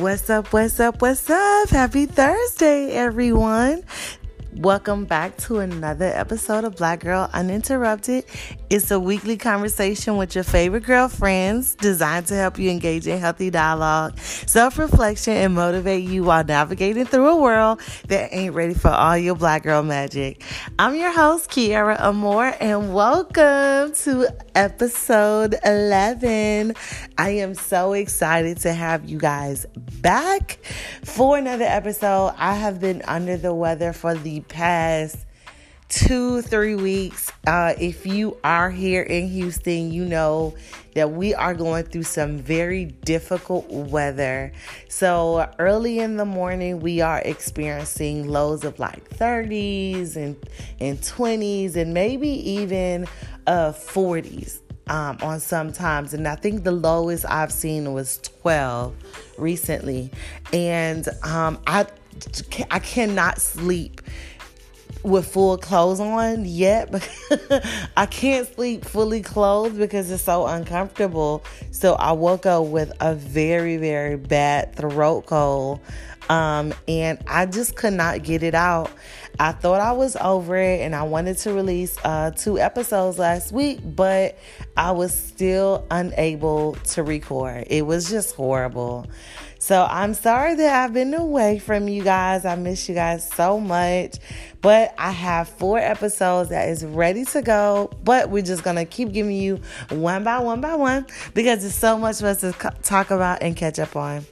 What's up? What's up? What's up? Happy Thursday, everyone. Welcome back to another episode of Black Girl Uninterrupted. It's a weekly conversation with your favorite girlfriends designed to help you engage in healthy dialogue, self reflection, and motivate you while navigating through a world that ain't ready for all your black girl magic. I'm your host, Kiara Amore, and welcome to episode 11. I am so excited to have you guys back for another episode. I have been under the weather for the past two, three weeks. Uh, if you are here in Houston, you know that we are going through some very difficult weather. So, early in the morning, we are experiencing lows of like 30s and, and 20s and maybe even uh, 40s. Um, on some times, and I think the lowest I've seen was 12 recently, and um, I I cannot sleep with full clothes on yet I can't sleep fully clothed because it's so uncomfortable. So I woke up with a very, very bad throat cold. Um, and I just could not get it out. I thought I was over it and I wanted to release uh, two episodes last week, but I was still unable to record. It was just horrible. So I'm sorry that I've been away from you guys. I miss you guys so much. But I have four episodes that is ready to go. But we're just gonna keep giving you one by one by one because there's so much for us to talk about and catch up on.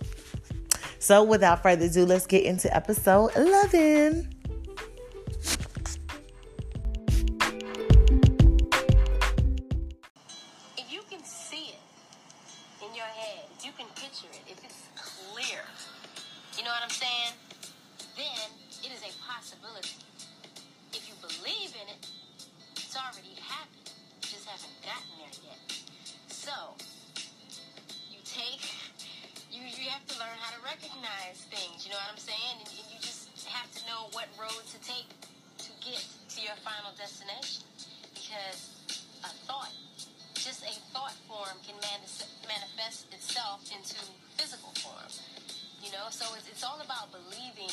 So without further ado, let's get into episode 11. already happened. You just haven't gotten there yet. So you take you you have to learn how to recognize things. You know what I'm saying? And, and you just have to know what road to take to get to your final destination. Because a thought, just a thought form, can manifest itself into physical form. You know, so it's, it's all about believing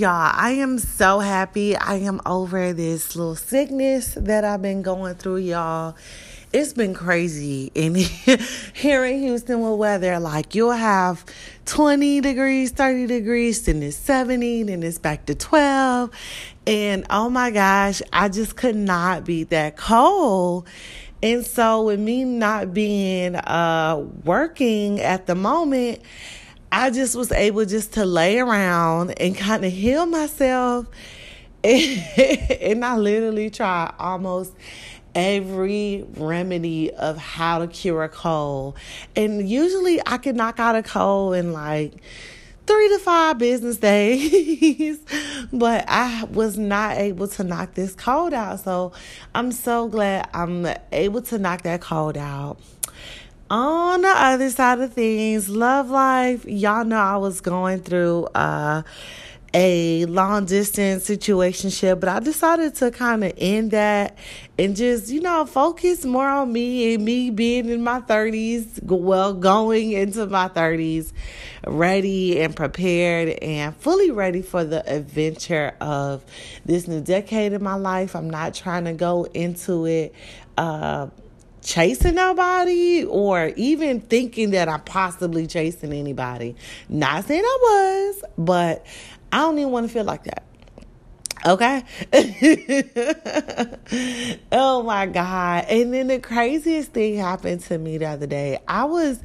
Y'all, I am so happy. I am over this little sickness that I've been going through, y'all. It's been crazy in here in Houston with weather. Like you'll have 20 degrees, 30 degrees, then it's 70, then it's back to 12. And oh my gosh, I just could not beat that cold. And so with me not being uh working at the moment, I just was able just to lay around and kind of heal myself. and I literally tried almost every remedy of how to cure a cold. And usually I can knock out a cold in like three to five business days, but I was not able to knock this cold out. So I'm so glad I'm able to knock that cold out. On the other side of things, love life, y'all know I was going through uh a long distance situation, but I decided to kind of end that and just, you know, focus more on me and me being in my 30s, well, going into my 30s, ready and prepared and fully ready for the adventure of this new decade in my life. I'm not trying to go into it. Uh, chasing nobody or even thinking that I'm possibly chasing anybody. Not saying I was, but I don't even want to feel like that. Okay. oh my God. And then the craziest thing happened to me the other day. I was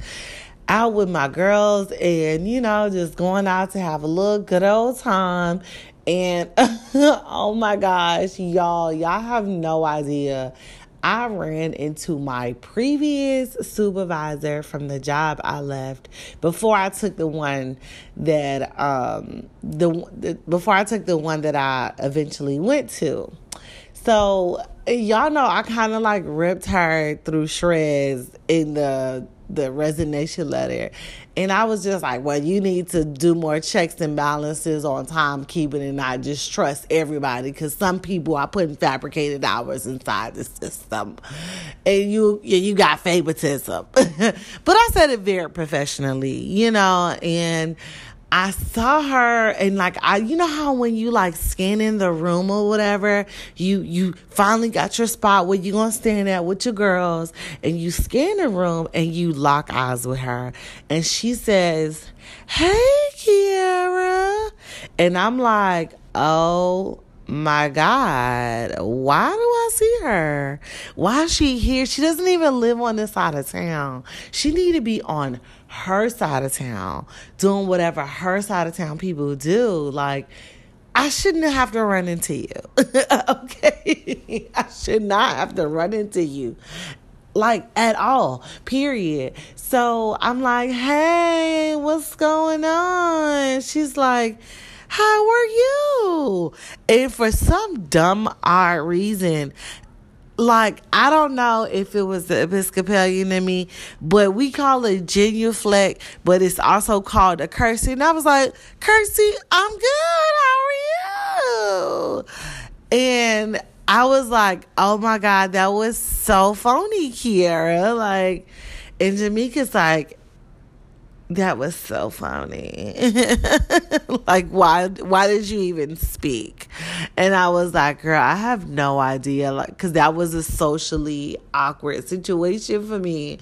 out with my girls and, you know, just going out to have a little good old time. And oh my gosh, y'all, y'all have no idea. I ran into my previous supervisor from the job I left before I took the one that um the, the before I took the one that I eventually went to. So y'all know I kind of like ripped her through shreds in the the resignation letter. And I was just like, well, you need to do more checks and balances on timekeeping and not just trust everybody because some people are putting fabricated hours inside the system. And you you got favoritism. but I said it very professionally, you know, and I saw her and like I you know how when you like scanning the room or whatever, you you finally got your spot where you gonna stand at with your girls and you scan the room and you lock eyes with her and she says, Hey Kiara and I'm like, Oh my God, why do I see her? Why is she here? She doesn't even live on this side of town. She need to be on her side of town, doing whatever her side of town people do. Like, I shouldn't have to run into you. okay? I should not have to run into you. Like at all, period. So I'm like, hey, what's going on? She's like, how are you? And for some dumb, odd reason, like I don't know if it was the Episcopalian in me, but we call it genuflect, but it's also called a curtsy. And I was like, curtsy, I'm good. How are you? And I was like, oh my God, that was so phony, Kiara. Like, and Jamaica's like, that was so funny. like why why did you even speak? And I was like, girl, I have no idea like cuz that was a socially awkward situation for me.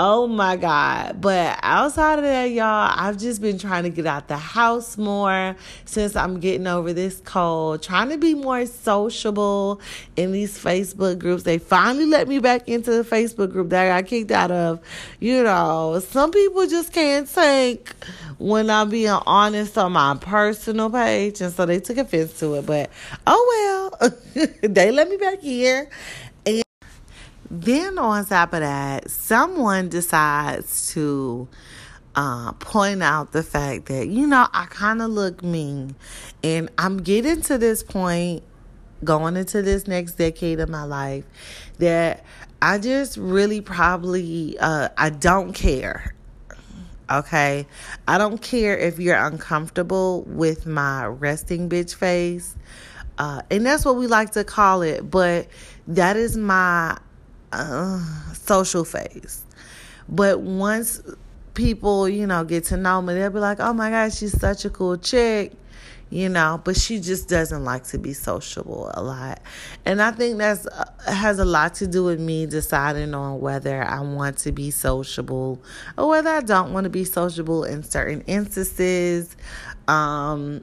Oh my God. But outside of that, y'all, I've just been trying to get out the house more since I'm getting over this cold, trying to be more sociable in these Facebook groups. They finally let me back into the Facebook group that I got kicked out of. You know, some people just can't take when I'm being honest on my personal page. And so they took offense to it. But oh well, they let me back here. Then on top of that, someone decides to uh, point out the fact that, you know, I kind of look mean. And I'm getting to this point, going into this next decade of my life, that I just really probably, uh, I don't care. Okay. I don't care if you're uncomfortable with my resting bitch face. Uh, and that's what we like to call it. But that is my uh, social phase. But once people, you know, get to know me, they'll be like, oh my God, she's such a cool chick, you know, but she just doesn't like to be sociable a lot. And I think that's uh, has a lot to do with me deciding on whether I want to be sociable or whether I don't want to be sociable in certain instances. Um,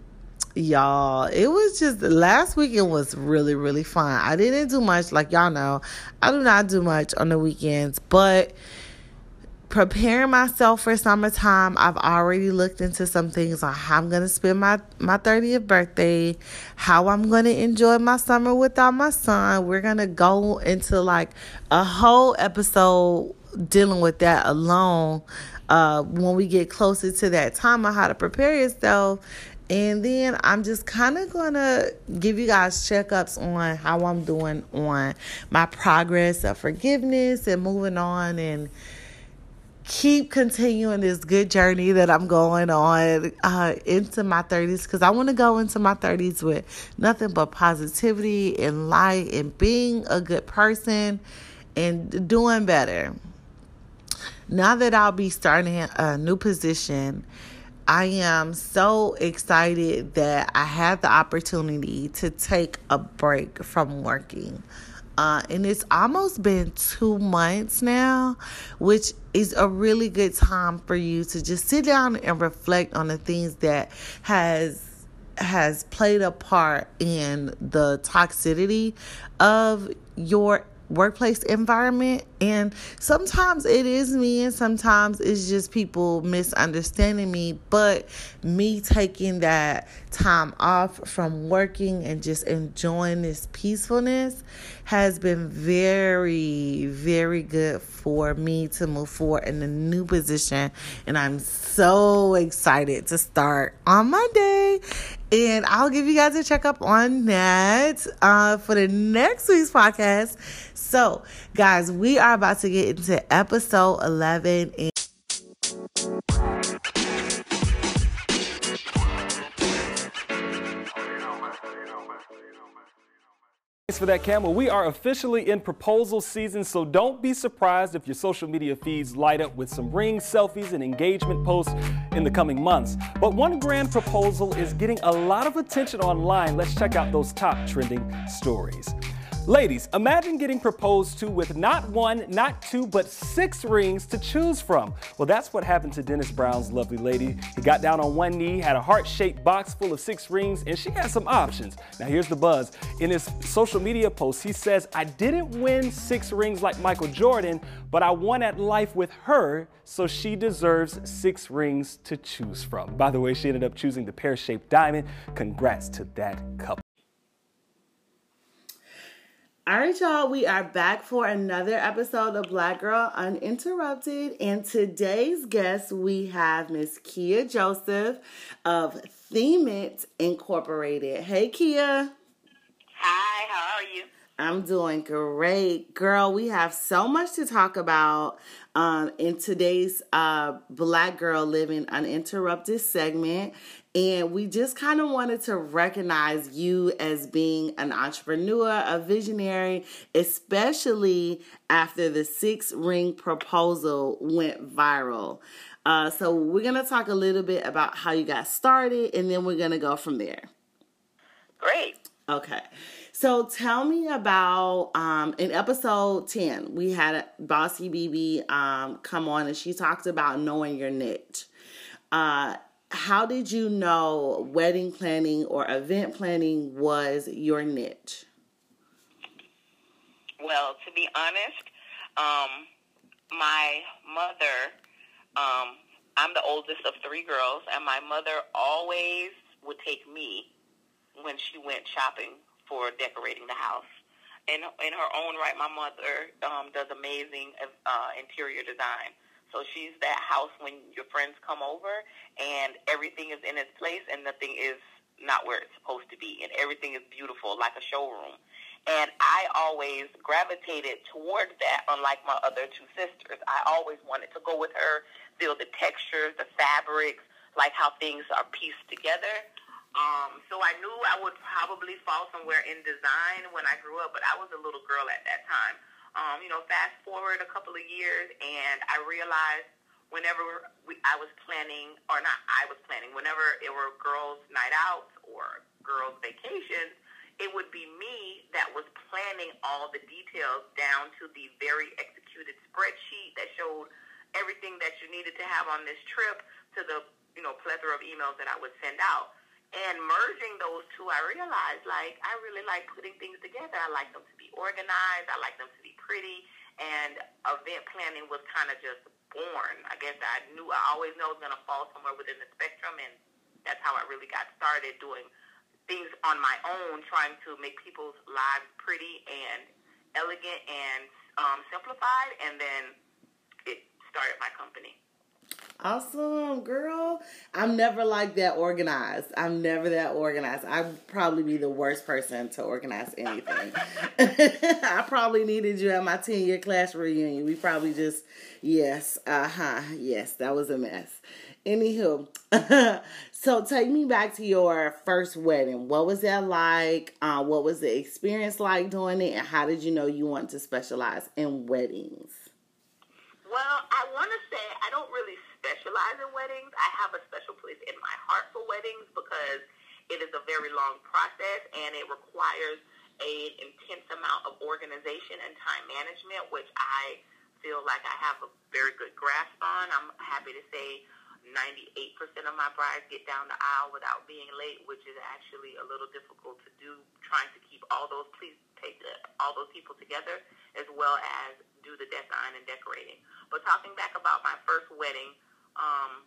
y'all it was just last weekend was really really fun. I didn't do much like y'all know. I do not do much on the weekends but preparing myself for summertime i've already looked into some things on how i'm to spend my my 30th birthday how i'm to enjoy my summer without my son. We're to go into like a whole episode dealing with that alone uh, when we get closer to that time on how to prepare yourself and then I'm just kind of going to give you guys checkups on how I'm doing on my progress of forgiveness and moving on and keep continuing this good journey that I'm going on uh, into my 30s because I want to go into my 30s with nothing but positivity and light and being a good person and doing better. Now that I'll be starting a new position, I am so excited that I had the opportunity to take a break from working. Uh, and it's almost been two months now, which is a really good time for you to just sit down and reflect on the things that has has played a part in the toxicity of your workplace environment. And sometimes it is me, and sometimes it's just people misunderstanding me. But me taking that time off from working and just enjoying this peacefulness has been very, very good for me to move forward in a new position. And I'm so excited to start on Monday. And I'll give you guys a checkup on that uh, for the next week's podcast. So, guys, we are about to get into episode 11. And- Thanks for that, Camel. We are officially in proposal season, so don't be surprised if your social media feeds light up with some ring selfies and engagement posts in the coming months. But one grand proposal is getting a lot of attention online. Let's check out those top trending stories. Ladies, imagine getting proposed to with not one, not two, but six rings to choose from. Well, that's what happened to Dennis Brown's lovely lady. He got down on one knee, had a heart shaped box full of six rings, and she had some options. Now, here's the buzz. In his social media post, he says, I didn't win six rings like Michael Jordan, but I won at life with her, so she deserves six rings to choose from. By the way, she ended up choosing the pear shaped diamond. Congrats to that couple. All right, y'all, we are back for another episode of Black Girl Uninterrupted. And today's guest, we have Miss Kia Joseph of Theme It Incorporated. Hey, Kia. Hi, how are you? I'm doing great. Girl, we have so much to talk about um, in today's uh, Black Girl Living Uninterrupted segment. And we just kind of wanted to recognize you as being an entrepreneur, a visionary, especially after the six ring proposal went viral. Uh, so, we're going to talk a little bit about how you got started, and then we're going to go from there. Great. Okay. So tell me about um, in episode 10, we had Bossy BB um, come on and she talked about knowing your niche. Uh, how did you know wedding planning or event planning was your niche? Well, to be honest, um, my mother, um, I'm the oldest of three girls, and my mother always would take me when she went shopping for decorating the house. In, in her own right, my mother um, does amazing uh, interior design. So she's that house when your friends come over and everything is in its place and nothing is not where it's supposed to be and everything is beautiful like a showroom. And I always gravitated towards that, unlike my other two sisters. I always wanted to go with her, feel the textures, the fabrics, like how things are pieced together. Um, so I knew I would probably fall somewhere in design when I grew up, but I was a little girl at that time. Um, you know, fast forward a couple of years, and I realized whenever we, I was planning, or not I was planning, whenever it were girls' night outs or girls' vacations, it would be me that was planning all the details down to the very executed spreadsheet that showed everything that you needed to have on this trip to the you know plethora of emails that I would send out. And merging those two, I realized like I really like putting things together. I like them to be organized. I like them to be pretty. And event planning was kind of just born. I guess I knew I always knew I was going to fall somewhere within the spectrum, and that's how I really got started doing things on my own, trying to make people's lives pretty and elegant and um, simplified. And then it started my company. Awesome, girl. I'm never like that organized. I'm never that organized. I'd probably be the worst person to organize anything. I probably needed you at my 10 year class reunion. We probably just, yes, uh huh, yes, that was a mess. Anywho, so take me back to your first wedding. What was that like? Uh, what was the experience like doing it? And how did you know you want to specialize in weddings? Well, I want to say I don't really specialize in weddings. I have a special place in my heart for weddings because it is a very long process and it requires an intense amount of organization and time management, which I feel like I have a very good grasp on. I'm happy to say, 98% of my brides get down the aisle without being late, which is actually a little difficult to do, trying to keep all those please take all those people together, as well as do the design and decorating. But talking back about my first wedding, um,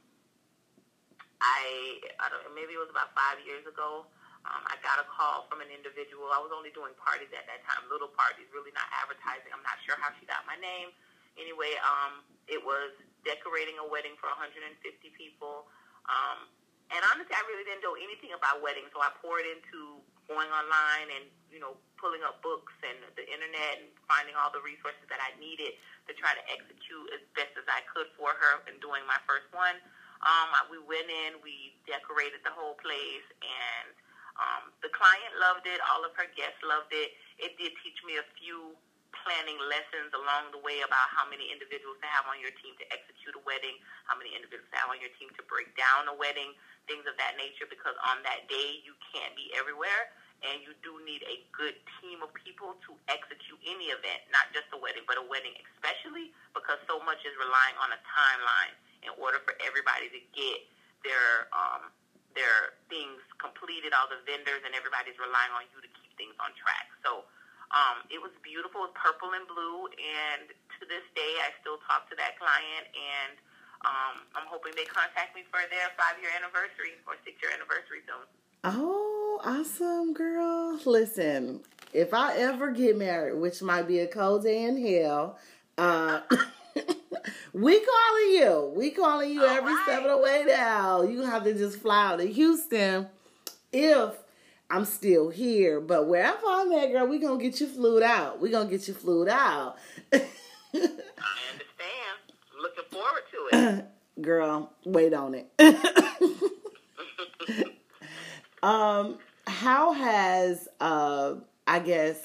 I, I don't maybe it was about five years ago. Um, I got a call from an individual. I was only doing parties at that time, little parties, really not advertising. I'm not sure how she got my name. Anyway, um, it was decorating a wedding for 150 people. Um, and honestly, I really didn't know anything about weddings, so I poured into going online and you know pulling up books and the internet and finding all the resources that I needed to try to execute as best as I could for her in doing my first one. Um, we went in, we decorated the whole place, and um, the client loved it. All of her guests loved it. It did teach me a few planning lessons along the way about how many individuals to have on your team to execute a wedding, how many individuals to have on your team to break down a wedding, things of that nature, because on that day you can't be everywhere and you do need a good team of people to execute any event, not just a wedding, but a wedding especially because so much is relying on a timeline in order for everybody to get their um, their things completed, all the vendors and everybody's relying on you to keep things on track. So um, it was beautiful. It was purple and blue, and to this day, I still talk to that client, and um, I'm hoping they contact me for their five year anniversary or six year anniversary soon. Oh, awesome, girl! Listen, if I ever get married, which might be a cold day in hell, uh, we calling you. We calling you All every right. step of the way now. You have to just fly out to Houston if I'm still here, but wherever I'm at, girl, we gonna get you flued out. We gonna get you flued out. I understand. looking forward to it. girl, wait on it. um, how has uh, I guess,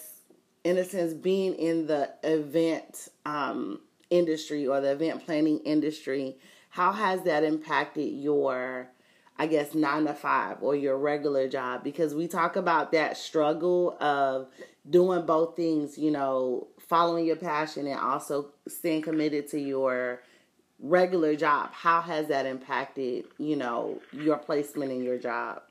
in a sense, being in the event um industry or the event planning industry, how has that impacted your I guess, nine to five or your regular job because we talk about that struggle of doing both things, you know, following your passion and also staying committed to your regular job. How has that impacted, you know, your placement in your job?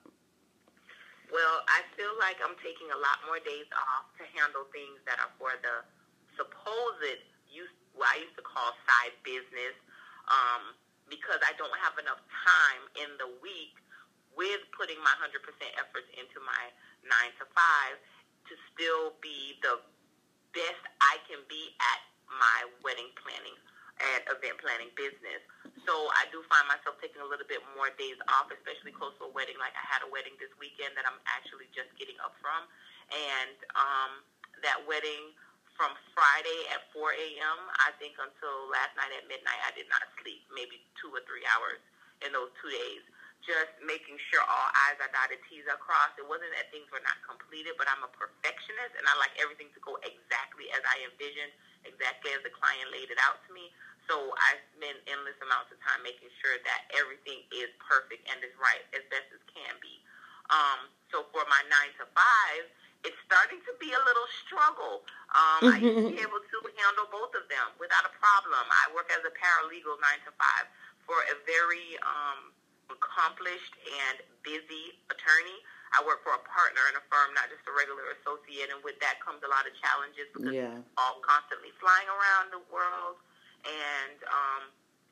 Well, I feel like I'm taking a lot more days off to handle things that are for the supposed, use what I used to call side business. Um, because I don't have enough time in the putting my 100% efforts into my 9 to 5 to still be the best I can be at my wedding planning and event planning business. So I do find myself taking a little bit more days off, especially close to a wedding. Like I had a wedding this weekend that I'm actually just getting up from. And um, that wedding from Friday at 4 a.m. I think until last night at midnight, I did not sleep, maybe two or three hours in those two days, just making sure all I's are dotted, T's are crossed. It wasn't that things were not completed, but I'm a perfectionist and I like everything to go exactly as I envisioned, exactly as the client laid it out to me. So I spend endless amounts of time making sure that everything is perfect and is right as best as can be. Um, so for my nine to five, it's starting to be a little struggle. Um, I used to be able to handle both of them without a problem. I work as a paralegal nine to five for a very um, accomplished and busy attorney. I work for a partner in a firm, not just a regular associate, and with that comes a lot of challenges because yeah. all constantly flying around the world, and um,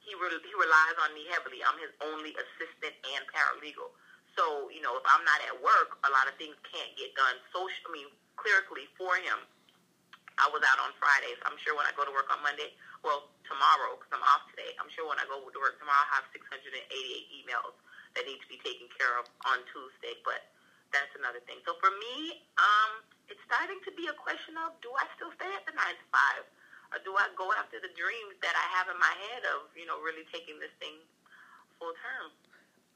he re- he relies on me heavily. I'm his only assistant and paralegal. So, you know, if I'm not at work, a lot of things can't get done social, I mean, clerically for him. I was out on Fridays. I'm sure when I go to work on Monday, well, tomorrow, because I'm off today, I'm sure when I go to work tomorrow, I'll have 688 emails that need to be taken care of on Tuesday. But that's another thing. So for me, um, it's starting to be a question of do I still stay at the 9 to 5? Or do I go after the dreams that I have in my head of, you know, really taking this thing full term?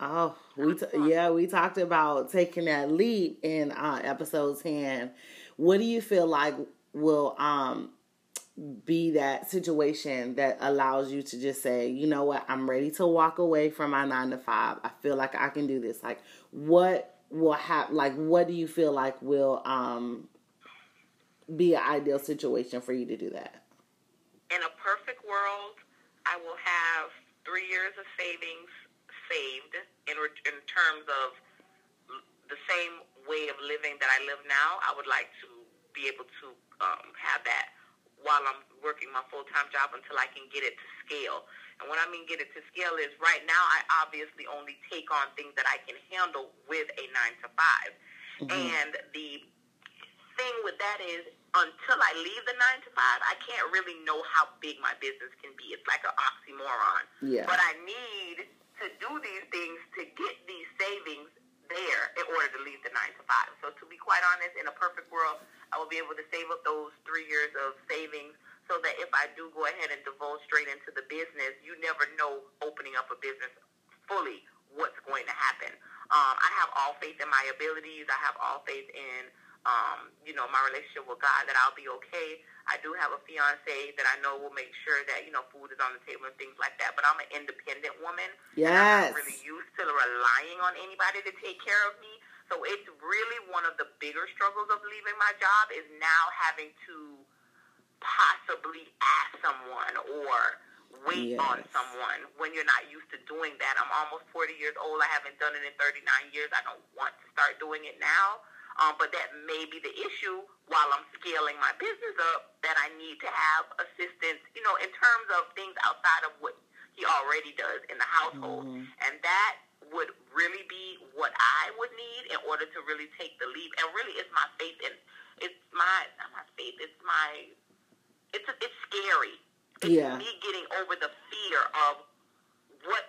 Oh, we t- yeah, we talked about taking that leap in uh, episode ten. What do you feel like will um be that situation that allows you to just say, you know what, I'm ready to walk away from my nine to five. I feel like I can do this. Like, what will happen? Like, what do you feel like will um be an ideal situation for you to do that? In a perfect world, I will have three years of savings saved in in terms of the same way of living that I live now. I would like to be able to um, have that while I'm working my full time job until I can get it to scale. And what I mean get it to scale is right now I obviously only take on things that I can handle with a nine to 5 mm-hmm. And the thing with that is until I leave the nine to five, I can't really know how big my business can be. It's like an oxymoron. Yeah. But I need to do these things to get these savings there in order to leave the nine to five. So to be quite honest, in a perfect world, I will be able to save up those three years of savings so that if I do go ahead and divulge straight into the business, you never know opening up a business fully what's going to happen. Um, I have all faith in my abilities. I have all faith in um, you know, my relationship with God, that I'll be okay. I do have a fiance that I know will make sure that, you know, food is on the table and things like that. But I'm an independent woman. Yes. I'm not really used to relying on anybody to take care of me. So it's really one of the bigger struggles of leaving my job is now having to possibly ask someone or wait yes. on someone when you're not used to doing that. I'm almost 40 years old. I haven't done it in 39 years. I don't want to start doing it now. Um, but that may be the issue while I'm scaling my business up that I need to have assistance, you know, in terms of things outside of what he already does in the household. Mm-hmm. And that would really be what I would need in order to really take the leap. And really, it's my faith in it's my not my faith. It's my it's it's scary. It's yeah. me getting over the fear of what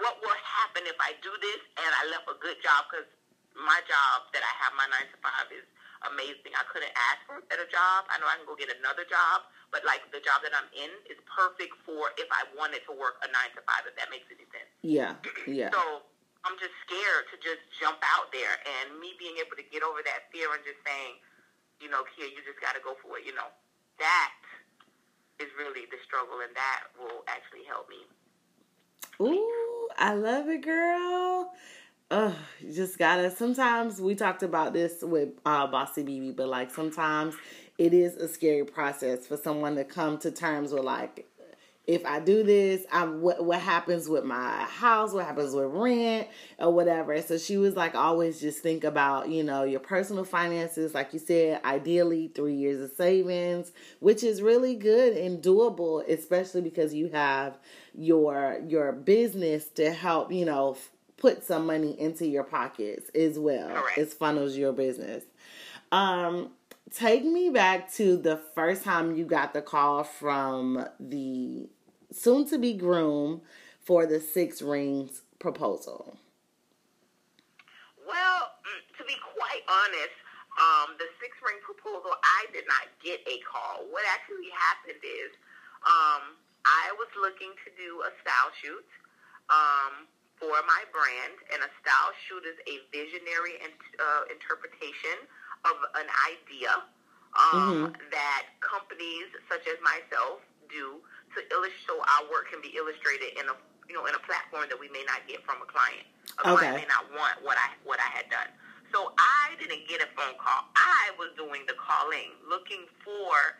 what will happen if I do this and I left a good job because my job that I have, my nine to five, is amazing. I couldn't ask for a better job. I know I can go get another job, but like the job that I'm in is perfect for if I wanted to work a nine to five, if that makes any sense. Yeah, yeah. So I'm just scared to just jump out there, and me being able to get over that fear and just saying, you know, Kia, you just got to go for it. You know, that is really the struggle, and that will actually help me. Ooh, I love it, girl. Ugh, just gotta. Sometimes we talked about this with uh, Bossy BB, but like sometimes it is a scary process for someone to come to terms with like, if I do this, I'm what what happens with my house, what happens with rent or whatever. So she was like, always just think about you know your personal finances, like you said, ideally three years of savings, which is really good and doable, especially because you have your your business to help you know put some money into your pockets as well Correct. as funnels your business. Um, take me back to the first time you got the call from the soon to be groom for the six rings proposal. Well, mm, to be quite honest, um, the six ring proposal, I did not get a call. What actually happened is um, I was looking to do a style shoot. Um, for my brand, and a style shoot is a visionary uh, interpretation of an idea um, mm-hmm. that companies such as myself do to illustrate so our work can be illustrated in a you know in a platform that we may not get from a client. A okay. client may not want what I what I had done. So I didn't get a phone call. I was doing the calling, looking for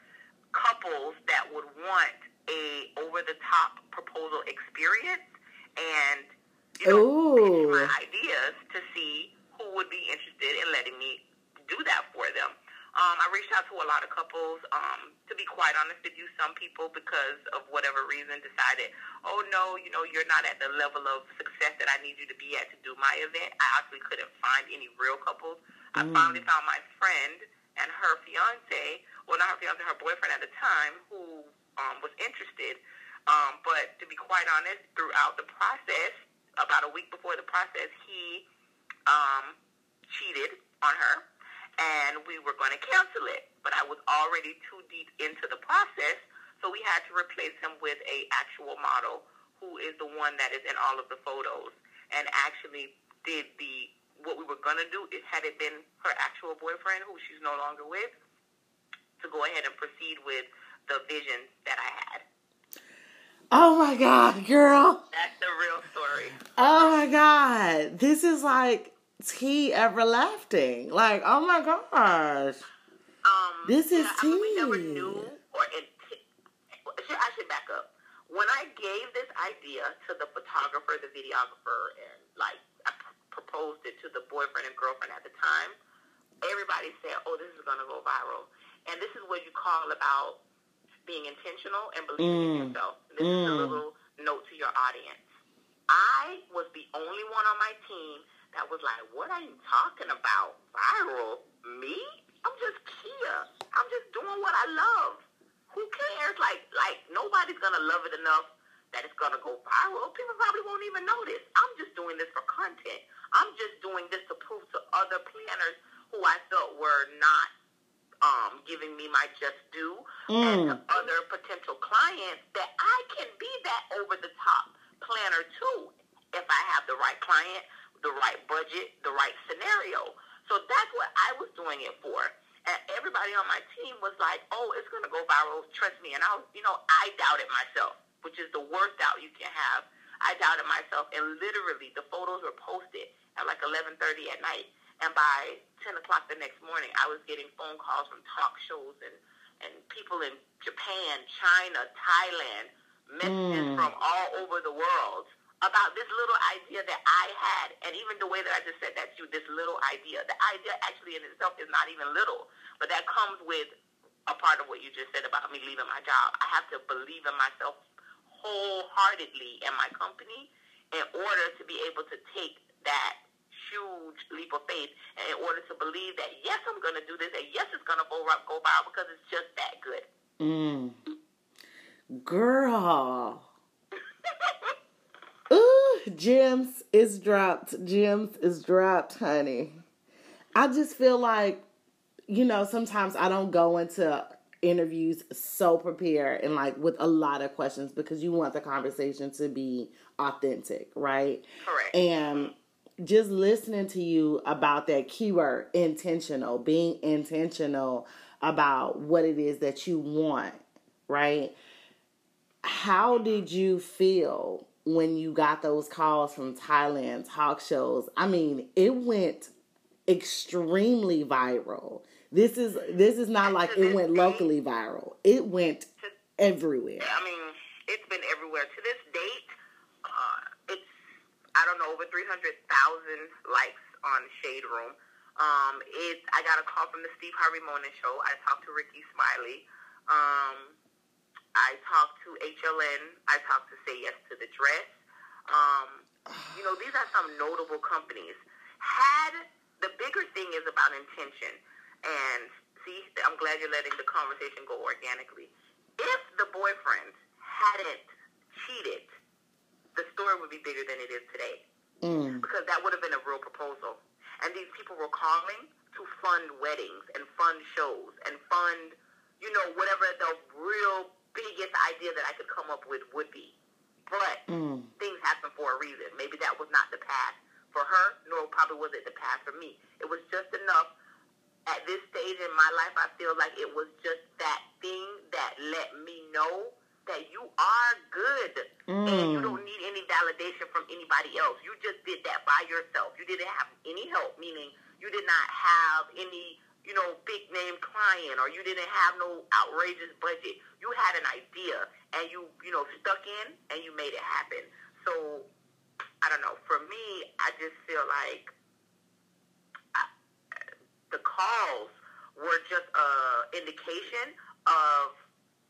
couples that would want a over the top proposal experience and you know, my ideas to see who would be interested in letting me do that for them. Um, I reached out to a lot of couples. Um, to be quite honest with you, some people, because of whatever reason, decided, oh no, you know, you're not at the level of success that I need you to be at to do my event. I actually couldn't find any real couples. Mm. I finally found my friend and her fiance, well, not her fiance, her boyfriend at the time, who um, was interested. Um, but to be quite honest, throughout the process, about a week before the process, he um, cheated on her, and we were going to cancel it. But I was already too deep into the process, so we had to replace him with a actual model who is the one that is in all of the photos and actually did the what we were going to do it had it been her actual boyfriend who she's no longer with to go ahead and proceed with the vision that I had. Oh my God, girl. That's the real story. Oh my God. This is like tea everlasting. Like, oh my gosh. Um, this is yeah, tea. I mean, we never knew, or it, I should back up. when I gave this idea to the photographer, the videographer, and like I proposed it to the boyfriend and girlfriend at the time, everybody said, "Oh, this is going to go viral." And this is what you call about being intentional and believing in Mm. yourself. This is a Mm. little note to your audience. I was the only one on my team that was like, "What are you talking about? Viral? Me? I'm just Kia. I'm just doing what I love. Who cares? Like, like nobody's gonna love it enough that it's gonna go viral. People probably won't even notice. I'm just doing this for content. I'm just doing this to prove to other planners who I felt were not um, giving me my just due, and to Mm. other potential clients that I can be that over the top planner too if I have the right client, the right budget, the right scenario. So that's what I was doing it for. And everybody on my team was like, oh, it's going to go viral. Trust me. And I was, you know, I doubted myself, which is the worst doubt you can have. I doubted myself. And literally, the photos were posted at like 11.30 at night. And by 10 o'clock the next morning, I was getting phone calls from talk shows and, and people in Japan, China, Thailand, messages Mm. from all over the world about this little idea that I had. And even the way that I just said that to you, this little idea, the idea actually in itself is not even little, but that comes with a part of what you just said about me leaving my job. I have to believe in myself wholeheartedly in my company in order to be able to take that huge leap of faith in order to believe that yes, I'm going to do this and yes, it's going to go viral because it's just that good. Mm. Girl. Ooh, gems is dropped. Gems is dropped, honey. I just feel like, you know, sometimes I don't go into interviews so prepared and like with a lot of questions because you want the conversation to be authentic, right? Correct. And just listening to you about that keyword intentional, being intentional about what it is that you want, right? How did you feel when you got those calls from Thailand talk shows? I mean, it went extremely viral. This is this is not like it went locally viral. It went everywhere. I mean, it's been everywhere. To this date, I don't know over three hundred thousand likes on Shade Room. Um, it's I got a call from the Steve Harvey Morning Show. I talked to Rickey Smiley. Um, I talked to HLN. I talked to Say Yes to the Dress. Um, you know, these are some notable companies. Had the bigger thing is about intention, and see, I'm glad you're letting the conversation go organically. If the boyfriend hadn't cheated, the story would be bigger than it is today Mm. because that would have been a real proposal. And these people were calling to fund weddings and fund shows and fund, you know, whatever the real biggest idea that I could come up with would be. But Mm. things happen for a reason. Maybe that was not the path for her, nor probably was it the path for me. It was just enough. At this stage in my life, I feel like it was just that thing that let me know that you are good and you Mm. don't need any validation from anybody else. You just did that by yourself. You didn't have any help, meaning you did not have any, you know, big name client or you didn't have no outrageous budget. You had an idea and you, you know, stuck in and you made it happen. So I don't know. For me, I just feel like I, the calls were just a indication of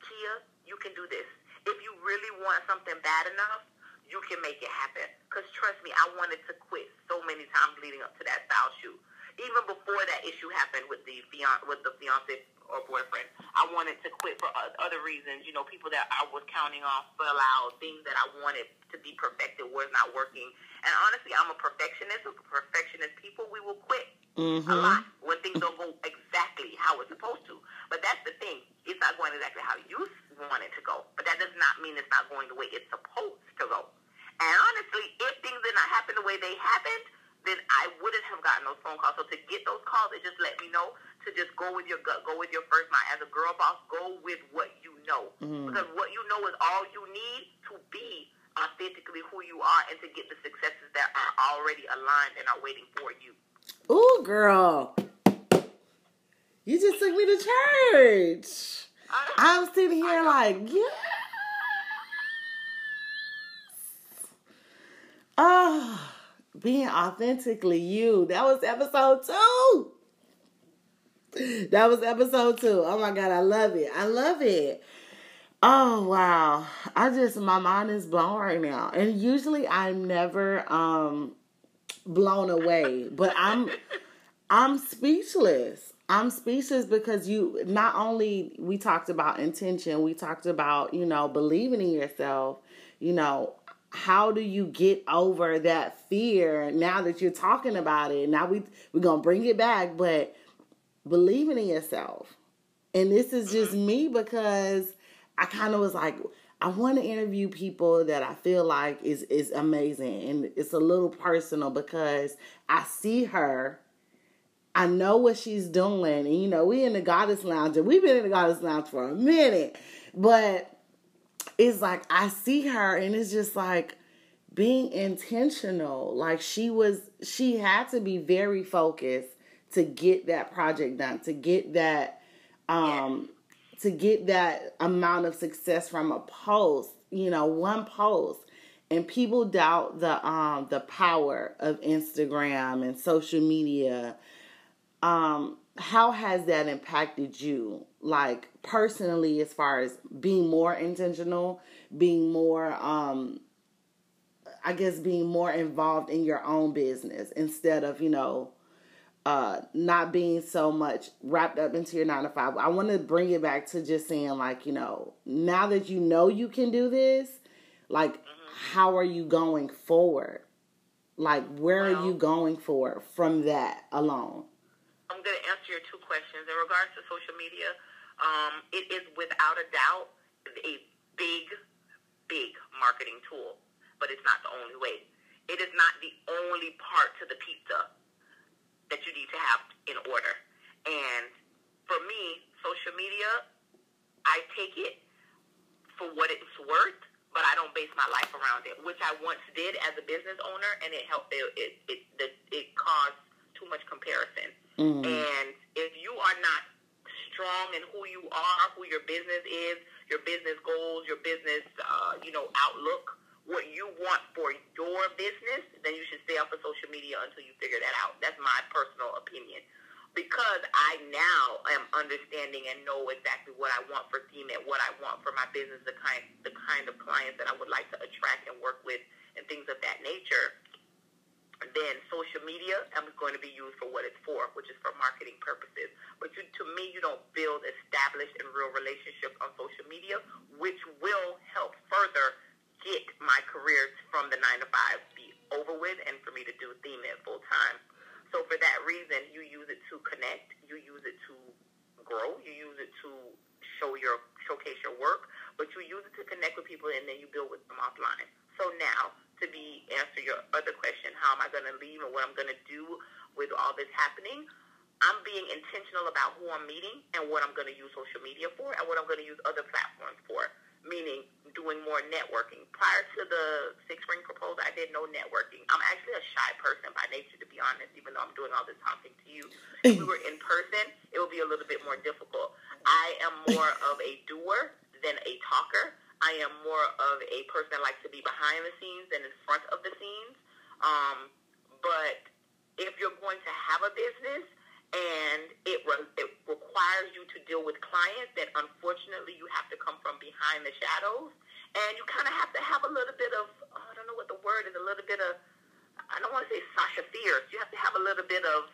Kia, you can do this. If you really want something bad enough, you can make it happen. Because trust me, I wanted to quit so many times leading up to that style shoot. Even before that issue happened with the fian- with the fiance or boyfriend, I wanted to quit for other reasons. You know, people that I was counting on fell out, things that I wanted to be perfected was not working. And honestly, I'm a perfectionist. With perfectionist people, we will quit a Mm-hmm. lot when things don't go exactly how it's supposed to. But that's the thing. It's not going exactly how you want it to go. But that does not mean it's not going the way it's supposed to go. And honestly, if things did not happen the way they happened, then I wouldn't have gotten those phone calls. So to get those calls, it just let me know to just go with your gut, go with your first mind. As a girl boss, go with what you know. Mhm. Because what you know is all you need to be authentically who you are and to get the successes that are already aligned and are waiting for you. Ooh, girl. You just took me to church. I'm sitting here like. Oh, being authentically you. That was episode two. That was episode two. Oh my God, I love it. I love it. Oh wow. I just my mind is blown right now. And usually I'm never um blown away, but I'm I'm speechless. I'm speechless because you not only we talked about intention, we talked about, you know, believing in yourself, you know, how do you get over that fear now that you're talking about it? Now we we're going to bring it back, but believing in yourself. And this is just mm-hmm. me because I kind of was like I want to interview people that I feel like is is amazing and it's a little personal because I see her I know what she's doing. And, you know, we in the Goddess Lounge, and we've been in the Goddess Lounge for a minute. But it's like, I see her, and it's just like being intentional. Like, she was, she had to be very focused to get that project done, to get that, um, to get that amount of success from a post, you know, one post and people doubt the um the power of Instagram and social media um, how has that impacted you? Like personally as far as being more intentional being more um i guess being more involved in your own business instead of you know uh not being so much wrapped up into your nine to five i want to bring it back to just saying like you know now that you know you can do this like mm-hmm. how are you going forward? Like where well, are you going for from that alone I'm going to answer your two questions. In regards to social media, um, it is without a doubt a big, big marketing tool, but it's not the only way. It is not the only part to the pizza that you need to have in order. And for me, social media, I take it for what it's worth, but I don't base my life around it, which I once did as a business owner, and it helped. It it it, it, it caused too much comparison. Mm. And if you are not strong in who you are, who your business is, your business goals, your business, uh, you know, outlook, what you want for your business, then you should stay off of social media until you figure that out. That's my personal opinion. Because I now am understanding and know exactly what I want for Themit, what I want for my business, the kind the kind of clients that I would like to attract and work with, and things of that nature then social media is going to be used for what it's for, which is for marketing purposes. But you, to me, you don't build established and real relationships on social media, which will help further get my career from the nine to five be over with and for me to do Themit full time. So for that reason, you use it to connect, you use it to grow, you use it to show your showcase your work, but you use it to connect with people and then you build with them offline. So now to be answer your other question, how am I going to leave and what I'm going to do with all this happening? I'm being intentional about who I'm meeting and what I'm going to use social media for and what I'm going to use other platforms for, meaning doing more networking. Prior to the six ring proposal, I did no networking. I'm actually a shy person by nature, to be honest, even though I'm doing all this talking to you. If we were in person, it would be a little bit more difficult. I am more of a doer than a talker. I am more of a person that likes to be behind the scenes than in front of the scenes. Um, but if you're going to have a business and it, re- it requires you to deal with clients, then unfortunately you have to come from behind the shadows. And you kind of have to have a little bit of, oh, I don't know what the word is, a little bit of, I don't want to say Sasha Fierce. You have to have a little bit of,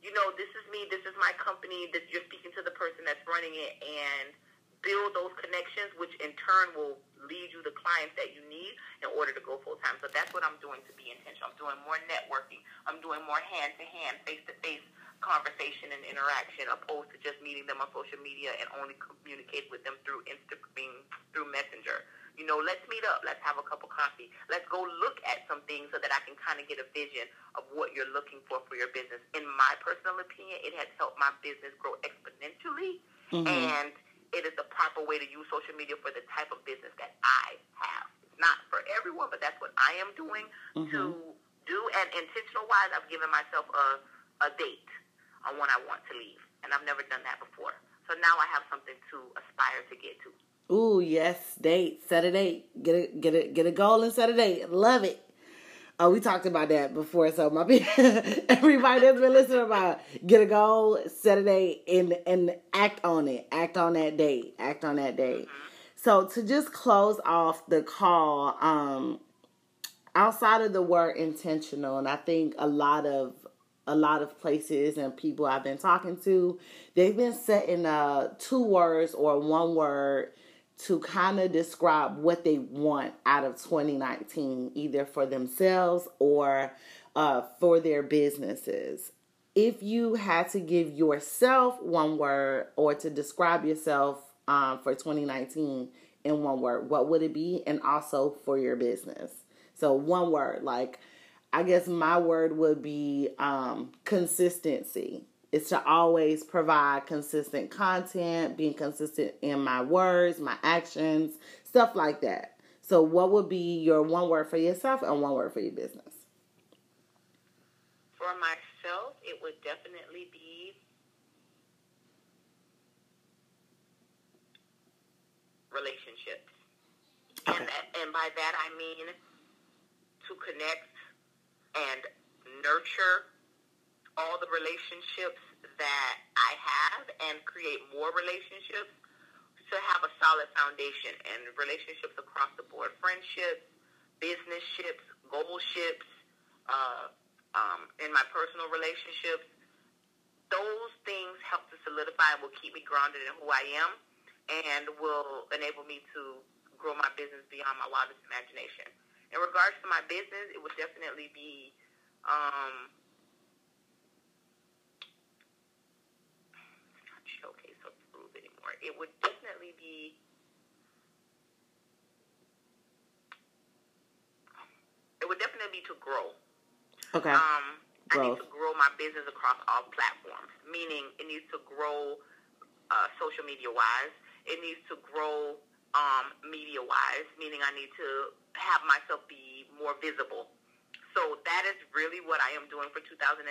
you know, this is me, this is my company, that you're speaking to the person that's running it, and build those connections, which in turn will lead you the clients that you need in order to go full time. So that's what I'm doing to be intentional. I'm doing more networking. I'm doing more hand to hand, face to face conversation and interaction, opposed to just meeting them on social media and only communicate with them through Instagram, through Messenger. You know, let's meet up. Let's have a cup of coffee. Let's go look at some things so that I can kind of get a vision of what you're looking for for your business. In my personal opinion, it has helped my business grow exponentially. Mm-hmm. And it is the proper way to use social media for the type of business that I have. It's not for everyone, but that's what I am doing mm-hmm. to do. And intentional wise, I've given myself a, a date on when I want to leave. And I've never done that before. So now I have something to aspire to get to. Ooh, yes, date. Set a date. Get a get a get a goal and set a date. Love it. Oh, we talked about that before. So my everybody that's been listening about get a goal, set a and and act on it. Act on that date. Act on that date. So to just close off the call, um, outside of the word intentional, and I think a lot of a lot of places and people I've been talking to, they've been setting uh two words or one word to kind of describe what they want out of 2019, either for themselves or uh, for their businesses. If you had to give yourself one word or to describe yourself um, for 2019 in one word, what would it be? And also for your business. So, one word, like I guess my word would be um, consistency is to always provide consistent content, being consistent in my words, my actions, stuff like that. So, what would be your one word for yourself and one word for your business? For myself, it would definitely be relationships. Okay. And, and by that, I mean to connect and nurture all the relationships that I have and create more relationships to have a solid foundation and relationships across the board, friendships, business ships, goal ships, uh, um, in my personal relationships. Those things help to solidify and will keep me grounded in who I am and will enable me to grow my business beyond my wildest imagination. In regards to my business, it would definitely be um, it would definitely be it would definitely be to grow. Okay. Um, I need to grow my business across all platforms, meaning it needs to grow uh, social media wise. It needs to grow um, media wise, meaning I need to have myself be more visible. So that is really what I am doing for 2019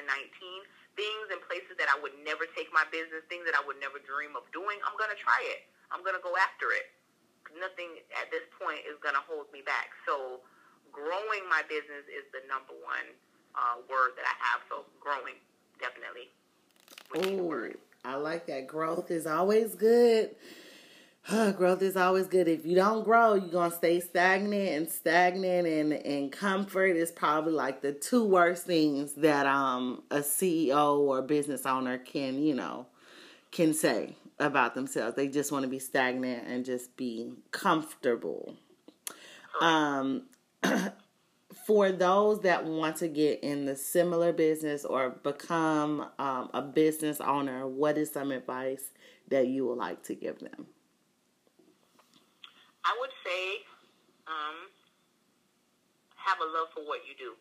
things and places that I would never take my business, things that I would never dream of doing, I'm going to try it. I'm going to go after it. Nothing at this point is going to hold me back. So growing my business is the number one uh, word that I have. So growing, definitely. Oh, I like that. Growth is always good. Growth is always good. If you don't grow, you're gonna stay stagnant and stagnant and, and comfort is probably like the two worst things that um a CEO or business owner can, you know, can say about themselves. They just want to be stagnant and just be comfortable. Um for those that want to get in the similar business or become um, a business owner, what is some advice that you would like to give them? I would say um, have a love for what you do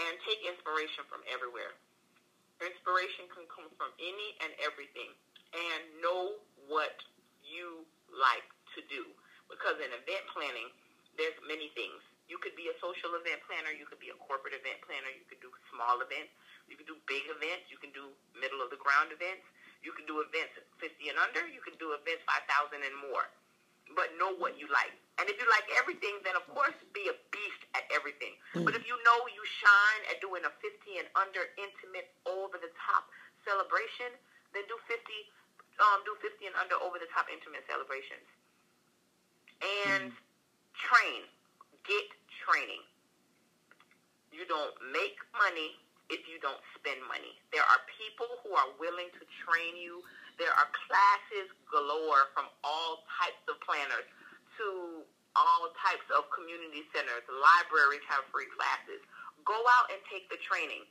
and take inspiration from everywhere. Inspiration can come from any and everything and know what you like to do. Because in event planning, there's many things. You could be a social event planner. You could be a corporate event planner. You could do small events. You can do big events. You can do middle of the ground events. You can do events 50 and under. You can do events 5,000 and more but know what you like. And if you like everything, then of course be a beast at everything. Mm. But if you know you shine at doing a 50 and under intimate, over the top celebration, then do 50, um, do 50 and under over the top intimate celebrations. And mm. train, get training. You don't make money if you don't spend money. There are people who are willing to train you there are classes galore from all types of planners to all types of community centers. Libraries have free classes. Go out and take the training.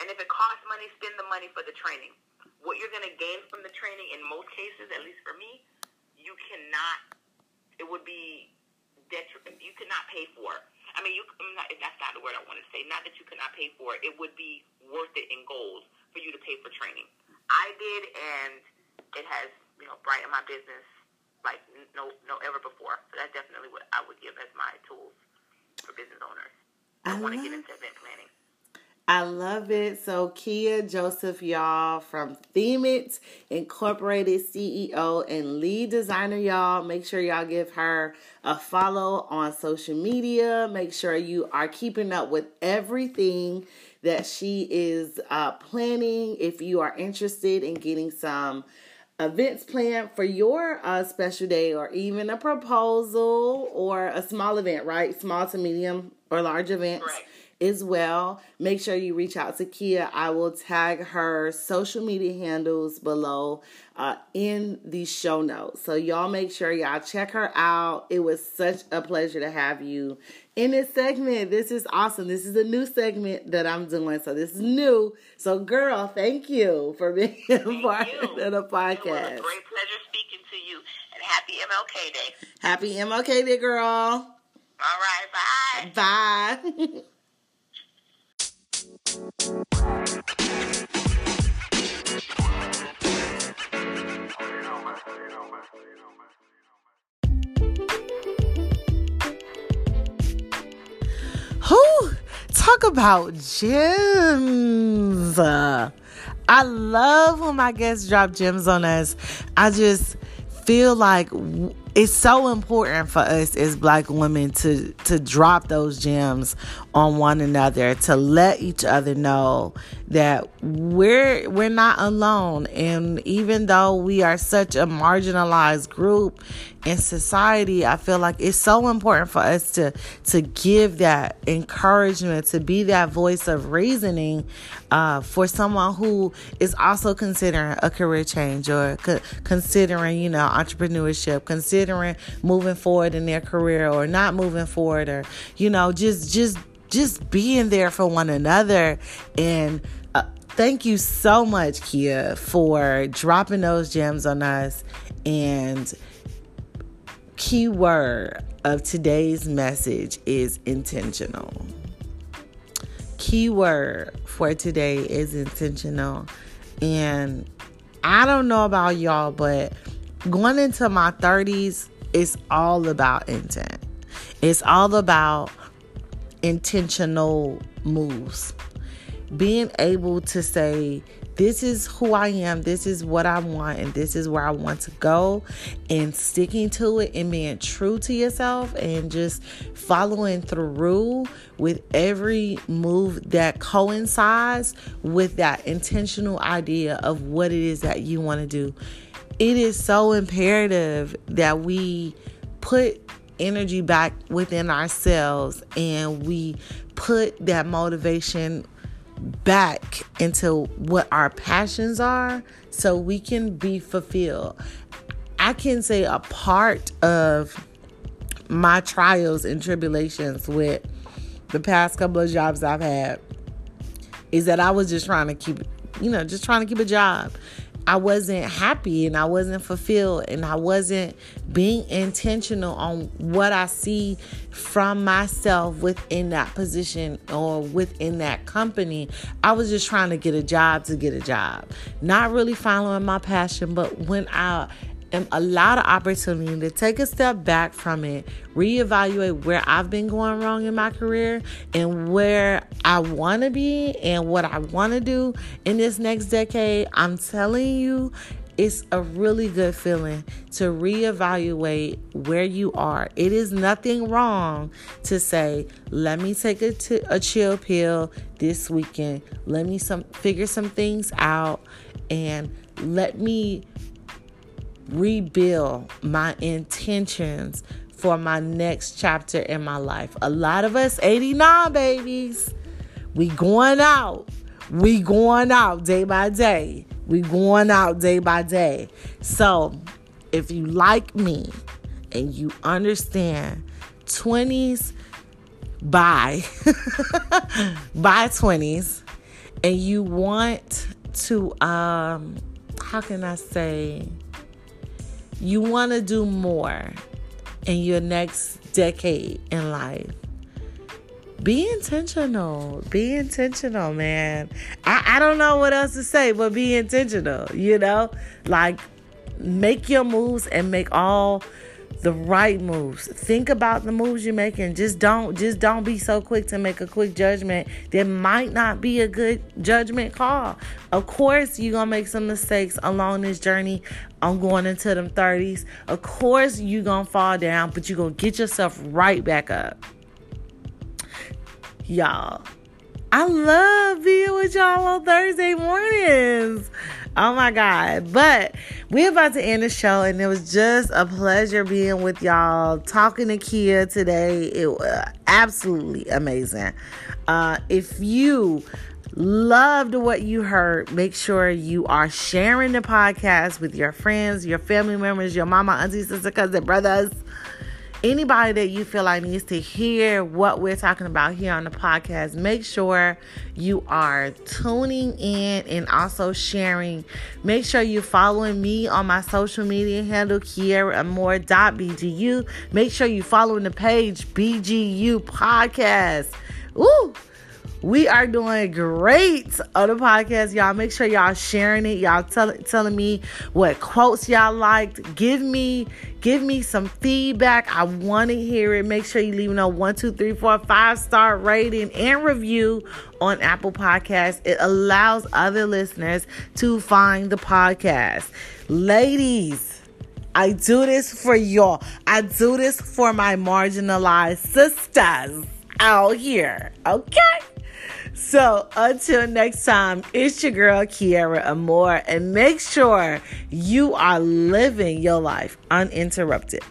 And if it costs money, spend the money for the training. What you're going to gain from the training, in most cases, at least for me, you cannot, it would be detriment. You cannot pay for it. I mean, you, not, that's not the word I want to say. Not that you cannot pay for it. It would be worth it in gold for you to pay for training. I did, and it has you know brightened my business like no no ever before. So that's definitely what I would give as my tools for business owners. I, I want to get into event planning. I love it. So, Kia Joseph, y'all, from Themit Incorporated CEO and lead designer, y'all. Make sure y'all give her a follow on social media. Make sure you are keeping up with everything that she is uh, planning. If you are interested in getting some events planned for your uh, special day or even a proposal or a small event, right? Small to medium or large events. Right as well. Make sure you reach out to Kia. I will tag her social media handles below uh, in the show notes. So y'all make sure y'all check her out. It was such a pleasure to have you in this segment. This is awesome. This is a new segment that I'm doing. So this is new. So girl, thank you for being a part of the podcast. It was a great pleasure speaking to you and happy MLK Day. Happy MLK Day, girl. All right, bye. Bye. Who talk about gems? I love when my guests drop gems on us. I just feel like it's so important for us as black women to to drop those gems on one another to let each other know that we're we're not alone. And even though we are such a marginalized group in society i feel like it's so important for us to to give that encouragement to be that voice of reasoning uh, for someone who is also considering a career change or co- considering you know entrepreneurship considering moving forward in their career or not moving forward or you know just just just being there for one another. And uh, thank you so much, Kia, for dropping those gems on us. And key word of today's message is intentional. Key word for today is intentional. And I don't know about y'all, but going into my 30s, it's all about intent. It's all about intentional moves. Being able to say, this is who I am, this is what I want, and this is where I want to go, and sticking to it and being true to yourself and just following through with every move that coincides with that intentional idea of what it is that you want to do. It is so imperative that we put energy back within ourselves and we put that motivation back into what our passions are so we can be fulfilled. I can say a part of my trials and tribulations with the past couple of jobs I've had is that I was just trying to keep, you know, just trying to keep a job. I wasn't happy and I wasn't fulfilled and I wasn't being intentional on what I see from myself within that position or within that company. I was just trying to get a job to get a job, not really following my passion. But when I am a lot of opportunity to take a step back from it, reevaluate where I've been going wrong in my career and where I want to be and what I want to do in this next decade. I'm telling you, it's a really good feeling to reevaluate where you are. It is nothing wrong to say, let me take a, t- a chill pill this weekend. Let me some figure some things out and let me rebuild my intentions for my next chapter in my life. A lot of us 89 babies. We going out. We going out day by day. We going out day by day. So, if you like me and you understand 20s by by 20s and you want to um how can I say you want to do more in your next decade in life, be intentional. Be intentional, man. I, I don't know what else to say, but be intentional, you know? Like, make your moves and make all the right moves. Think about the moves you're making. Just don't just don't be so quick to make a quick judgment. There might not be a good judgment call. Of course, you're gonna make some mistakes along this journey. I'm going into them 30s. Of course, you're gonna fall down, but you're gonna get yourself right back up. Y'all, I love being with y'all on Thursday mornings. Oh my God. But we're about to end the show, and it was just a pleasure being with y'all, talking to Kia today. It was absolutely amazing. Uh, if you loved what you heard, make sure you are sharing the podcast with your friends, your family members, your mama, auntie, sister, cousin, brothers anybody that you feel like needs to hear what we're talking about here on the podcast, make sure you are tuning in and also sharing. Make sure you're following me on my social media handle, KieraAmore.bgu. Make sure you're following the page, BGU Podcast. Ooh. We are doing great on the podcast, y'all. Make sure y'all sharing it. Y'all tell, telling me what quotes y'all liked. Give me give me some feedback. I want to hear it. Make sure you leave a one, two, three, four, five star rating and review on Apple Podcasts. It allows other listeners to find the podcast. Ladies, I do this for y'all. I do this for my marginalized sisters out here. Okay? So until next time, it's your girl Kiera Amore, and make sure you are living your life uninterrupted.